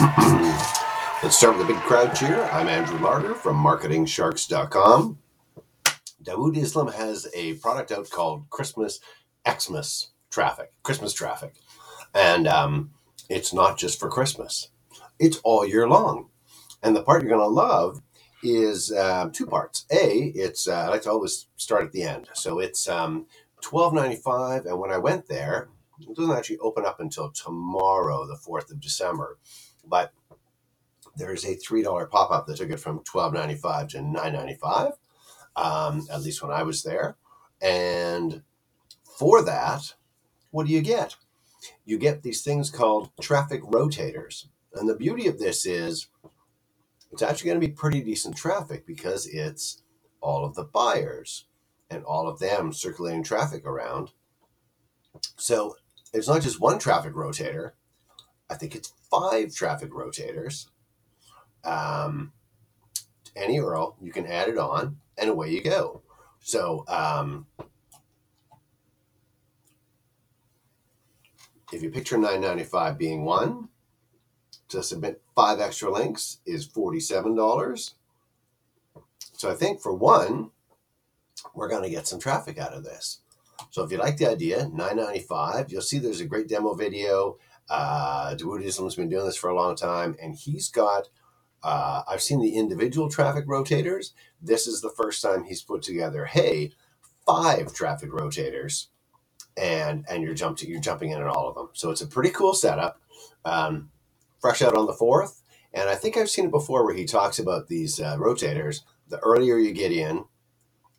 Let's start with a big crowd cheer. I'm Andrew Larder from MarketingSharks.com. Dawood Islam has a product out called Christmas Xmas Traffic, Christmas Traffic. And um, it's not just for Christmas, it's all year long. And the part you're going to love is uh, two parts. A, it's uh, I like to always start at the end, so it's um, twelve ninety five. And when I went there, it doesn't actually open up until tomorrow, the fourth of December. But there's a three dollar pop up that took it from twelve ninety five to nine ninety five. Um, at least when I was there, and for that, what do you get? You get these things called traffic rotators. And the beauty of this is it's actually going to be pretty decent traffic because it's all of the buyers and all of them circulating traffic around. So it's not just one traffic rotator. I think it's five traffic rotators. Um, any URL, you can add it on, and away you go. So um, if you picture 995 being one, to submit five extra links is $47. So I think for one, we're going to get some traffic out of this. So if you like the idea, 995, you'll see there's a great demo video. Uh, Dawood Islam's been doing this for a long time, and he's got. Uh, I've seen the individual traffic rotators. This is the first time he's put together, hey, five traffic rotators, and and you're jumping you're jumping in on all of them. So it's a pretty cool setup. Um, fresh out on the fourth, and I think I've seen it before where he talks about these uh, rotators. The earlier you get in,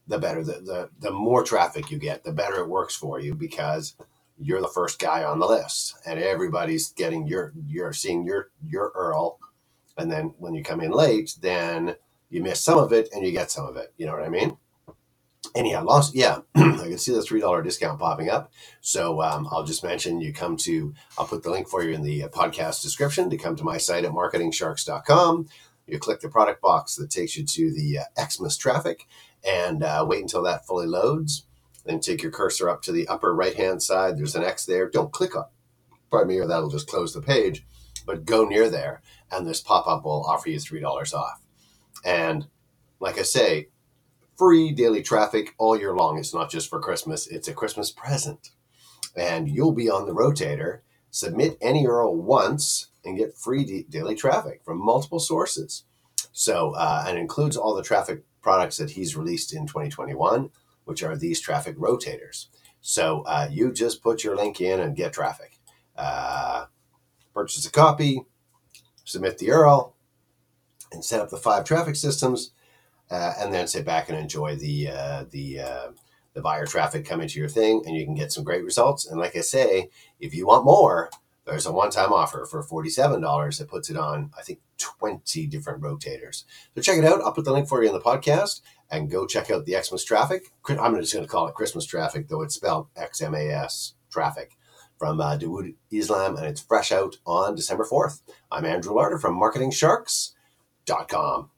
the better the, the the more traffic you get, the better it works for you because you're the first guy on the list, and everybody's getting your you're seeing your your URL and then when you come in late, then you miss some of it and you get some of it. You know what I mean? Anyhow, lost. Yeah, I can see the three dollar discount popping up. So um, I'll just mention you come to. I'll put the link for you in the uh, podcast description to come to my site at marketingsharks.com. You click the product box that takes you to the uh, Xmas traffic and uh, wait until that fully loads. Then take your cursor up to the upper right hand side. There's an X there. Don't click on, pardon me, or that'll just close the page. But go near there, and this pop up will offer you three dollars off. And like I say, free daily traffic all year long. It's not just for Christmas; it's a Christmas present. And you'll be on the rotator. Submit any URL once and get free daily traffic from multiple sources. So, uh, and includes all the traffic products that he's released in 2021, which are these traffic rotators. So uh, you just put your link in and get traffic. Uh, purchase a copy, submit the URL, and set up the five traffic systems, uh, and then sit back and enjoy the uh, the uh, the buyer traffic coming to your thing, and you can get some great results. And like I say, if you want more, there's a one-time offer for $47 that puts it on, I think, 20 different rotators. So check it out. I'll put the link for you in the podcast and go check out the Xmas traffic. I'm just going to call it Christmas traffic, though it's spelled X-M-A-S traffic from uh, Dawood Islam, and it's fresh out on December 4th. I'm Andrew Larder from MarketingSharks.com.